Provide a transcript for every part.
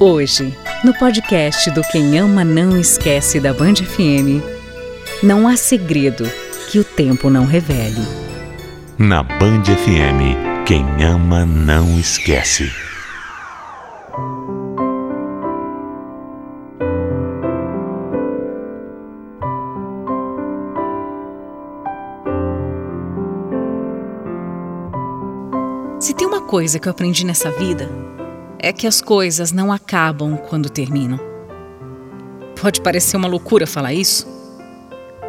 Hoje, no podcast do Quem Ama Não Esquece da Band FM, não há segredo que o tempo não revele. Na Band FM, quem ama não esquece. Se tem uma coisa que eu aprendi nessa vida, é que as coisas não acabam quando terminam. Pode parecer uma loucura falar isso,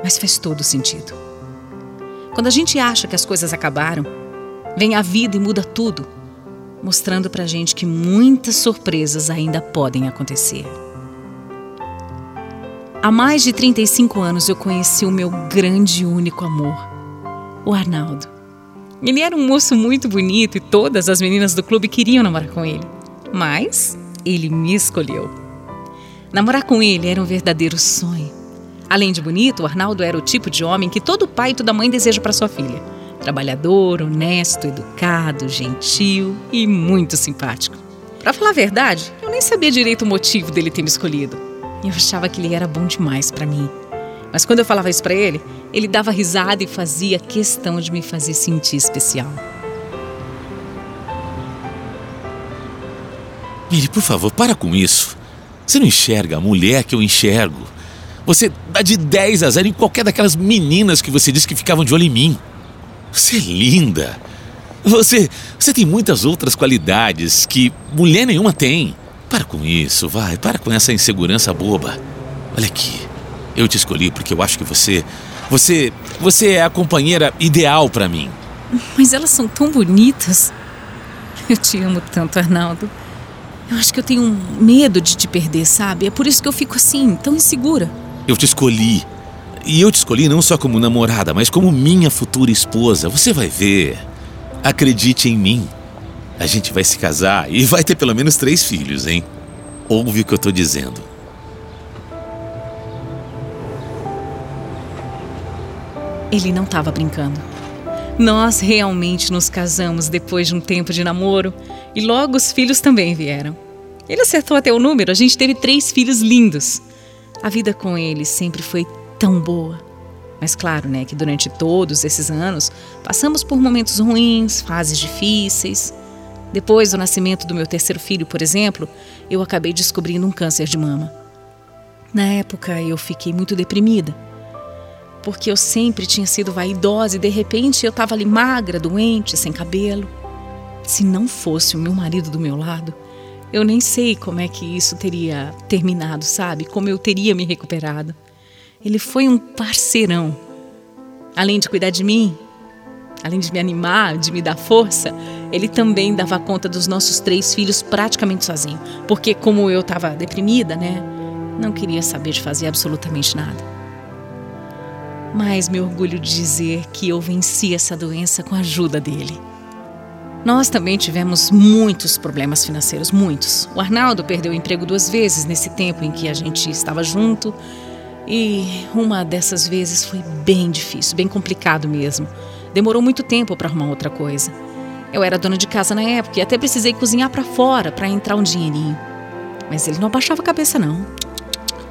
mas faz todo sentido. Quando a gente acha que as coisas acabaram, vem a vida e muda tudo, mostrando pra gente que muitas surpresas ainda podem acontecer. Há mais de 35 anos eu conheci o meu grande e único amor, o Arnaldo. Ele era um moço muito bonito e todas as meninas do clube queriam namorar com ele. Mas ele me escolheu. Namorar com ele era um verdadeiro sonho. Além de bonito, o Arnaldo era o tipo de homem que todo pai e toda mãe deseja para sua filha. Trabalhador, honesto, educado, gentil e muito simpático. Para falar a verdade, eu nem sabia direito o motivo dele ter me escolhido. Eu achava que ele era bom demais para mim. Mas quando eu falava isso para ele, ele dava risada e fazia questão de me fazer sentir especial. Miri, por favor, para com isso. Você não enxerga a mulher que eu enxergo. Você dá de 10 a 0 em qualquer daquelas meninas que você disse que ficavam de olho em mim. Você é linda. Você, você tem muitas outras qualidades que mulher nenhuma tem. Para com isso, vai. Para com essa insegurança boba. Olha aqui. Eu te escolhi porque eu acho que você, você, você é a companheira ideal para mim. Mas elas são tão bonitas. Eu te amo tanto, Arnaldo. Eu acho que eu tenho medo de te perder, sabe? É por isso que eu fico assim, tão insegura. Eu te escolhi. E eu te escolhi não só como namorada, mas como minha futura esposa. Você vai ver. Acredite em mim. A gente vai se casar e vai ter pelo menos três filhos, hein? Ouve o que eu tô dizendo. Ele não estava brincando. Nós realmente nos casamos depois de um tempo de namoro e logo os filhos também vieram. Ele acertou até o número, a gente teve três filhos lindos. A vida com ele sempre foi tão boa. Mas claro, né, que durante todos esses anos passamos por momentos ruins, fases difíceis. Depois do nascimento do meu terceiro filho, por exemplo, eu acabei descobrindo um câncer de mama. Na época eu fiquei muito deprimida porque eu sempre tinha sido vaidosa e de repente eu estava ali magra, doente, sem cabelo. Se não fosse o meu marido do meu lado, eu nem sei como é que isso teria terminado, sabe? Como eu teria me recuperado. Ele foi um parceirão. Além de cuidar de mim, além de me animar, de me dar força, ele também dava conta dos nossos três filhos praticamente sozinho. Porque, como eu estava deprimida, né? Não queria saber de fazer absolutamente nada mas me orgulho de dizer que eu venci essa doença com a ajuda dele. Nós também tivemos muitos problemas financeiros, muitos. O Arnaldo perdeu o emprego duas vezes nesse tempo em que a gente estava junto. E uma dessas vezes foi bem difícil, bem complicado mesmo. Demorou muito tempo para arrumar outra coisa. Eu era dona de casa na época e até precisei cozinhar para fora para entrar um dinheirinho. Mas ele não abaixava a cabeça, não.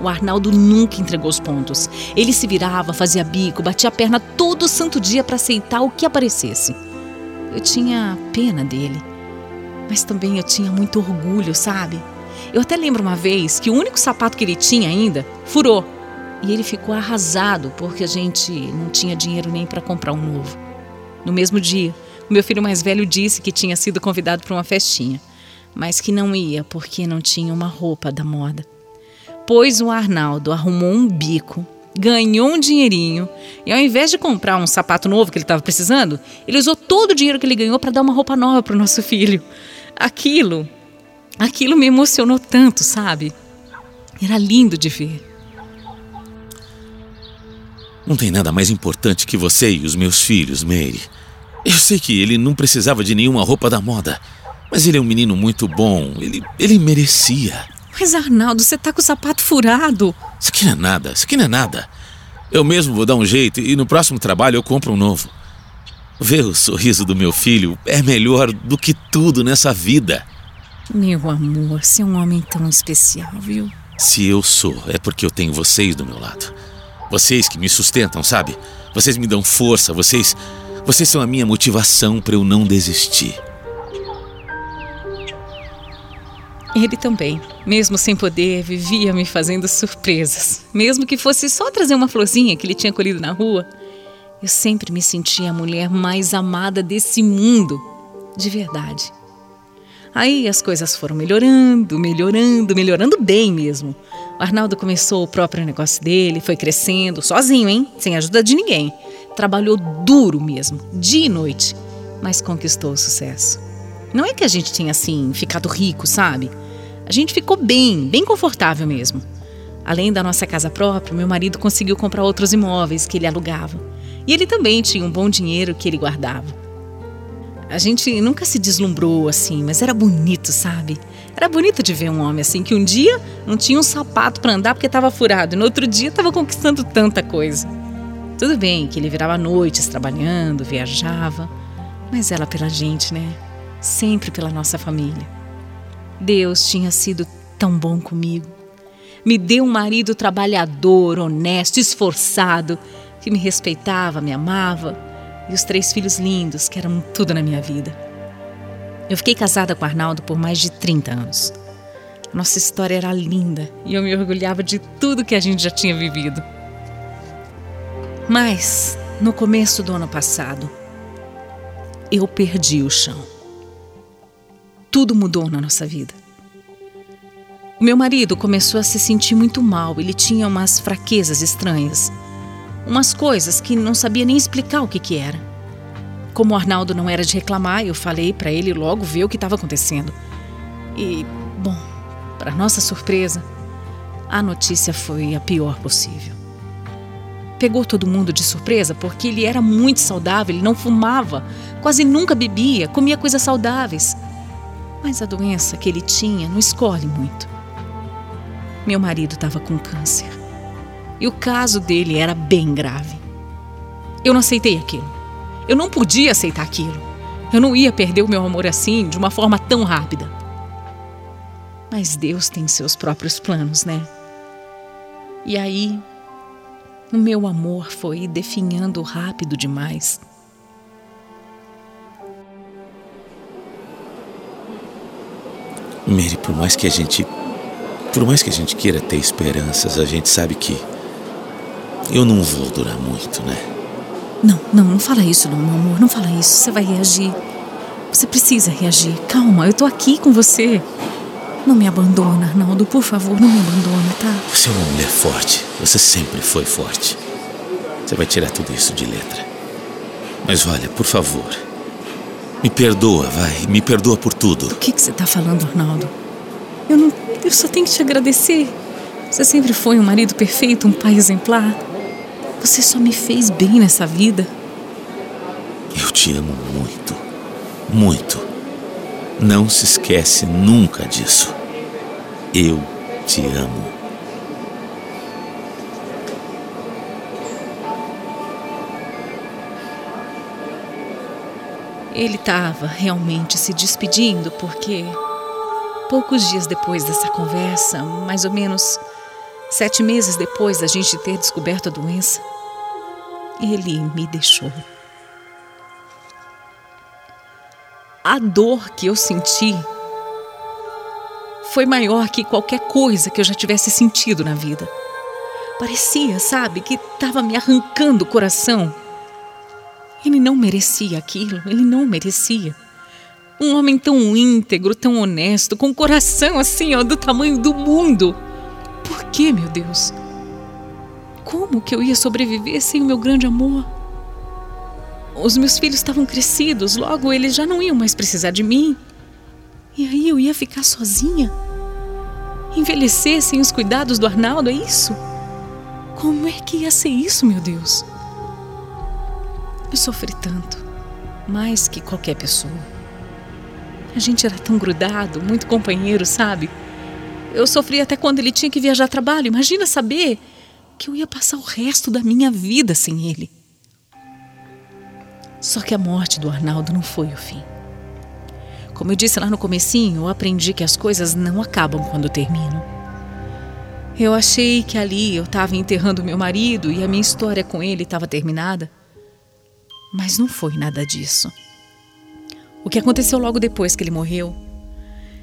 O Arnaldo nunca entregou os pontos. Ele se virava, fazia bico, batia a perna todo santo dia para aceitar o que aparecesse. Eu tinha pena dele. Mas também eu tinha muito orgulho, sabe? Eu até lembro uma vez que o único sapato que ele tinha ainda furou. E ele ficou arrasado porque a gente não tinha dinheiro nem para comprar um novo. No mesmo dia, o meu filho mais velho disse que tinha sido convidado para uma festinha, mas que não ia porque não tinha uma roupa da moda. Pois o Arnaldo arrumou um bico, ganhou um dinheirinho e ao invés de comprar um sapato novo que ele estava precisando, ele usou todo o dinheiro que ele ganhou para dar uma roupa nova para o nosso filho. Aquilo, aquilo me emocionou tanto, sabe? Era lindo de ver. Não tem nada mais importante que você e os meus filhos, Mary. Eu sei que ele não precisava de nenhuma roupa da moda, mas ele é um menino muito bom. Ele, ele merecia. Mas Arnaldo, você tá com o sapato furado. Isso aqui não é nada, isso aqui não é nada. Eu mesmo vou dar um jeito e no próximo trabalho eu compro um novo. Ver o sorriso do meu filho é melhor do que tudo nessa vida. Meu amor, você é um homem tão especial, viu? Se eu sou, é porque eu tenho vocês do meu lado. Vocês que me sustentam, sabe? Vocês me dão força, vocês. Vocês são a minha motivação para eu não desistir. Ele também, mesmo sem poder, vivia me fazendo surpresas. Mesmo que fosse só trazer uma florzinha que ele tinha colhido na rua, eu sempre me sentia a mulher mais amada desse mundo. De verdade. Aí as coisas foram melhorando, melhorando, melhorando bem mesmo. O Arnaldo começou o próprio negócio dele, foi crescendo, sozinho, hein? Sem ajuda de ninguém. Trabalhou duro mesmo, dia e noite, mas conquistou o sucesso. Não é que a gente tinha assim ficado rico, sabe? A gente ficou bem, bem confortável mesmo. Além da nossa casa própria, meu marido conseguiu comprar outros imóveis que ele alugava. E ele também tinha um bom dinheiro que ele guardava. A gente nunca se deslumbrou assim, mas era bonito, sabe? Era bonito de ver um homem assim que um dia não tinha um sapato para andar porque estava furado e no outro dia estava conquistando tanta coisa. Tudo bem que ele virava noites trabalhando, viajava, mas era pela gente, né? Sempre pela nossa família. Deus tinha sido tão bom comigo. Me deu um marido trabalhador, honesto, esforçado, que me respeitava, me amava e os três filhos lindos, que eram tudo na minha vida. Eu fiquei casada com Arnaldo por mais de 30 anos. Nossa história era linda e eu me orgulhava de tudo que a gente já tinha vivido. Mas, no começo do ano passado, eu perdi o chão. Tudo mudou na nossa vida. O meu marido começou a se sentir muito mal, ele tinha umas fraquezas estranhas umas coisas que não sabia nem explicar o que, que era. Como o Arnaldo não era de reclamar, eu falei para ele logo ver o que estava acontecendo. E, bom, para nossa surpresa, a notícia foi a pior possível. Pegou todo mundo de surpresa porque ele era muito saudável, ele não fumava, quase nunca bebia, comia coisas saudáveis. Mas a doença que ele tinha não escolhe muito. Meu marido estava com câncer. E o caso dele era bem grave. Eu não aceitei aquilo. Eu não podia aceitar aquilo. Eu não ia perder o meu amor assim, de uma forma tão rápida. Mas Deus tem seus próprios planos, né? E aí, o meu amor foi definhando rápido demais. Mary, por mais que a gente. Por mais que a gente queira ter esperanças, a gente sabe que eu não vou durar muito, né? Não, não, não fala isso, não, meu amor. Não fala isso. Você vai reagir. Você precisa reagir. Calma, eu tô aqui com você. Não me abandona, Arnaldo. Por favor, não me abandona, tá? Você é uma mulher forte. Você sempre foi forte. Você vai tirar tudo isso de letra. Mas olha, por favor. Me perdoa, vai. Me perdoa por tudo. O que, que você tá falando, Arnaldo? Eu não. Eu só tenho que te agradecer. Você sempre foi um marido perfeito, um pai exemplar. Você só me fez bem nessa vida. Eu te amo muito. Muito. Não se esquece nunca disso. Eu te amo. Ele estava realmente se despedindo porque, poucos dias depois dessa conversa, mais ou menos Sete meses depois da gente ter descoberto a doença, ele me deixou. a dor que eu senti foi maior que qualquer coisa que eu já tivesse sentido na vida. Parecia, sabe, que estava me arrancando o coração. Ele não merecia aquilo, ele não merecia. Um homem tão íntegro, tão honesto, com um coração assim, ó, do tamanho do mundo. Por que, meu Deus? Como que eu ia sobreviver sem o meu grande amor? Os meus filhos estavam crescidos, logo eles já não iam mais precisar de mim. E aí eu ia ficar sozinha? Envelhecer sem os cuidados do Arnaldo, é isso? Como é que ia ser isso, meu Deus? Eu sofri tanto, mais que qualquer pessoa. A gente era tão grudado, muito companheiro, sabe? Eu sofri até quando ele tinha que viajar a trabalho. Imagina saber que eu ia passar o resto da minha vida sem ele. Só que a morte do Arnaldo não foi o fim. Como eu disse lá no comecinho, eu aprendi que as coisas não acabam quando terminam. Eu achei que ali eu estava enterrando meu marido e a minha história com ele estava terminada. Mas não foi nada disso. O que aconteceu logo depois que ele morreu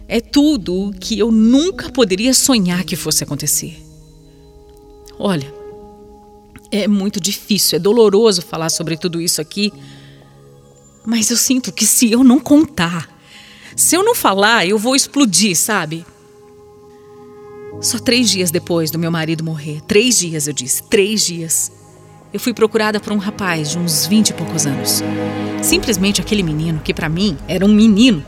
é tudo que eu nunca poderia sonhar que fosse acontecer. Olha, é muito difícil, é doloroso falar sobre tudo isso aqui, mas eu sinto que se eu não contar, se eu não falar, eu vou explodir, sabe? Só três dias depois do meu marido morrer, três dias eu disse, três dias, eu fui procurada por um rapaz de uns vinte e poucos anos. Simplesmente aquele menino, que para mim era um menino,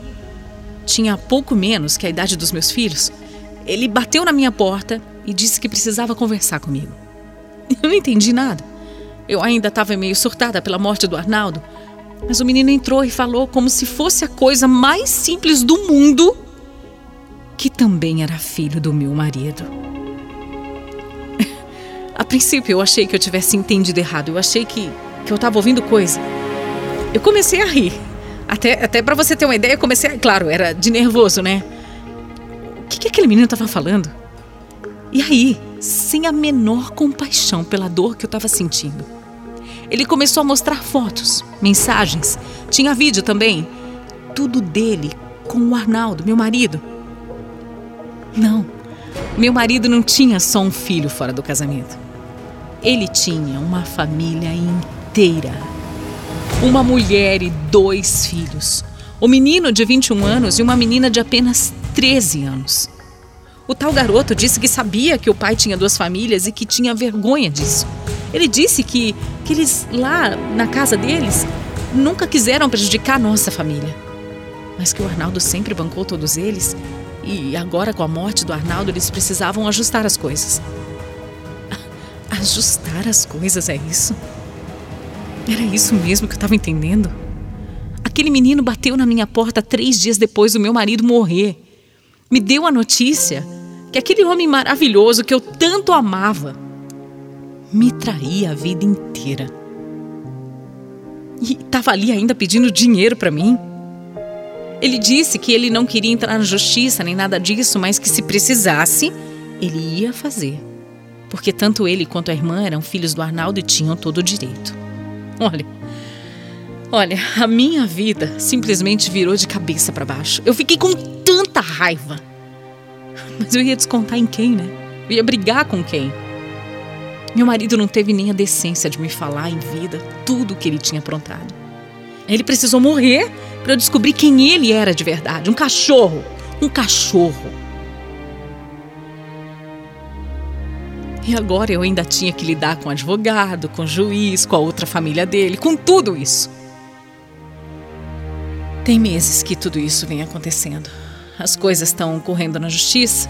tinha pouco menos que a idade dos meus filhos. Ele bateu na minha porta e disse que precisava conversar comigo. Eu não entendi nada. Eu ainda estava meio surtada pela morte do Arnaldo, mas o menino entrou e falou como se fosse a coisa mais simples do mundo, que também era filho do meu marido. A princípio eu achei que eu tivesse entendido errado, eu achei que, que eu estava ouvindo coisa. Eu comecei a rir. Até, até para você ter uma ideia, eu comecei a. Claro, era de nervoso, né? O que, que aquele menino estava falando? E aí, sem a menor compaixão pela dor que eu estava sentindo, ele começou a mostrar fotos, mensagens, tinha vídeo também. Tudo dele com o Arnaldo, meu marido. Não, meu marido não tinha só um filho fora do casamento. Ele tinha uma família inteira. Uma mulher e dois filhos. Um menino de 21 anos e uma menina de apenas 13 anos. O tal garoto disse que sabia que o pai tinha duas famílias e que tinha vergonha disso. Ele disse que, que eles lá na casa deles nunca quiseram prejudicar a nossa família. Mas que o Arnaldo sempre bancou todos eles e agora com a morte do Arnaldo eles precisavam ajustar as coisas. Ajustar as coisas é isso? Era isso mesmo que eu estava entendendo? Aquele menino bateu na minha porta três dias depois do meu marido morrer. Me deu a notícia que aquele homem maravilhoso que eu tanto amava me traía a vida inteira. E estava ali ainda pedindo dinheiro para mim. Ele disse que ele não queria entrar na justiça nem nada disso, mas que se precisasse, ele ia fazer. Porque tanto ele quanto a irmã eram filhos do Arnaldo e tinham todo o direito. Olha, olha, a minha vida simplesmente virou de cabeça para baixo. Eu fiquei com tanta raiva. Mas eu ia descontar em quem, né? Eu ia brigar com quem? Meu marido não teve nem a decência de me falar em vida tudo o que ele tinha aprontado. Ele precisou morrer para eu descobrir quem ele era de verdade. Um cachorro. Um cachorro. E agora eu ainda tinha que lidar com o advogado, com o juiz, com a outra família dele, com tudo isso. Tem meses que tudo isso vem acontecendo. As coisas estão correndo na justiça.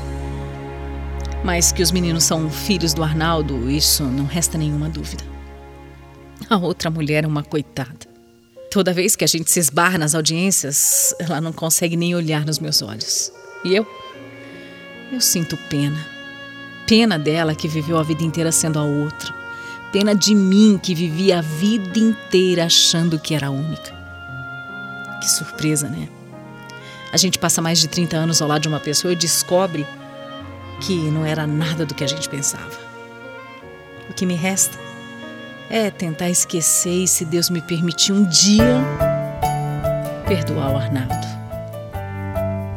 Mas que os meninos são filhos do Arnaldo, isso não resta nenhuma dúvida. A outra mulher é uma coitada. Toda vez que a gente se esbarra nas audiências, ela não consegue nem olhar nos meus olhos. E eu? Eu sinto pena. Pena dela que viveu a vida inteira sendo a outra. Pena de mim que vivi a vida inteira achando que era única. Que surpresa, né? A gente passa mais de 30 anos ao lado de uma pessoa e descobre que não era nada do que a gente pensava. O que me resta é tentar esquecer e, se Deus me permitir um dia, perdoar o Arnaldo.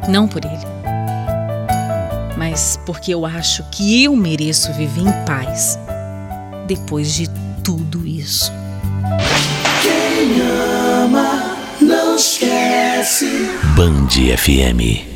Não por ele, mas porque eu acho que eu mereço viver em paz depois de tudo isso. Quem ama não esquece. Band FM.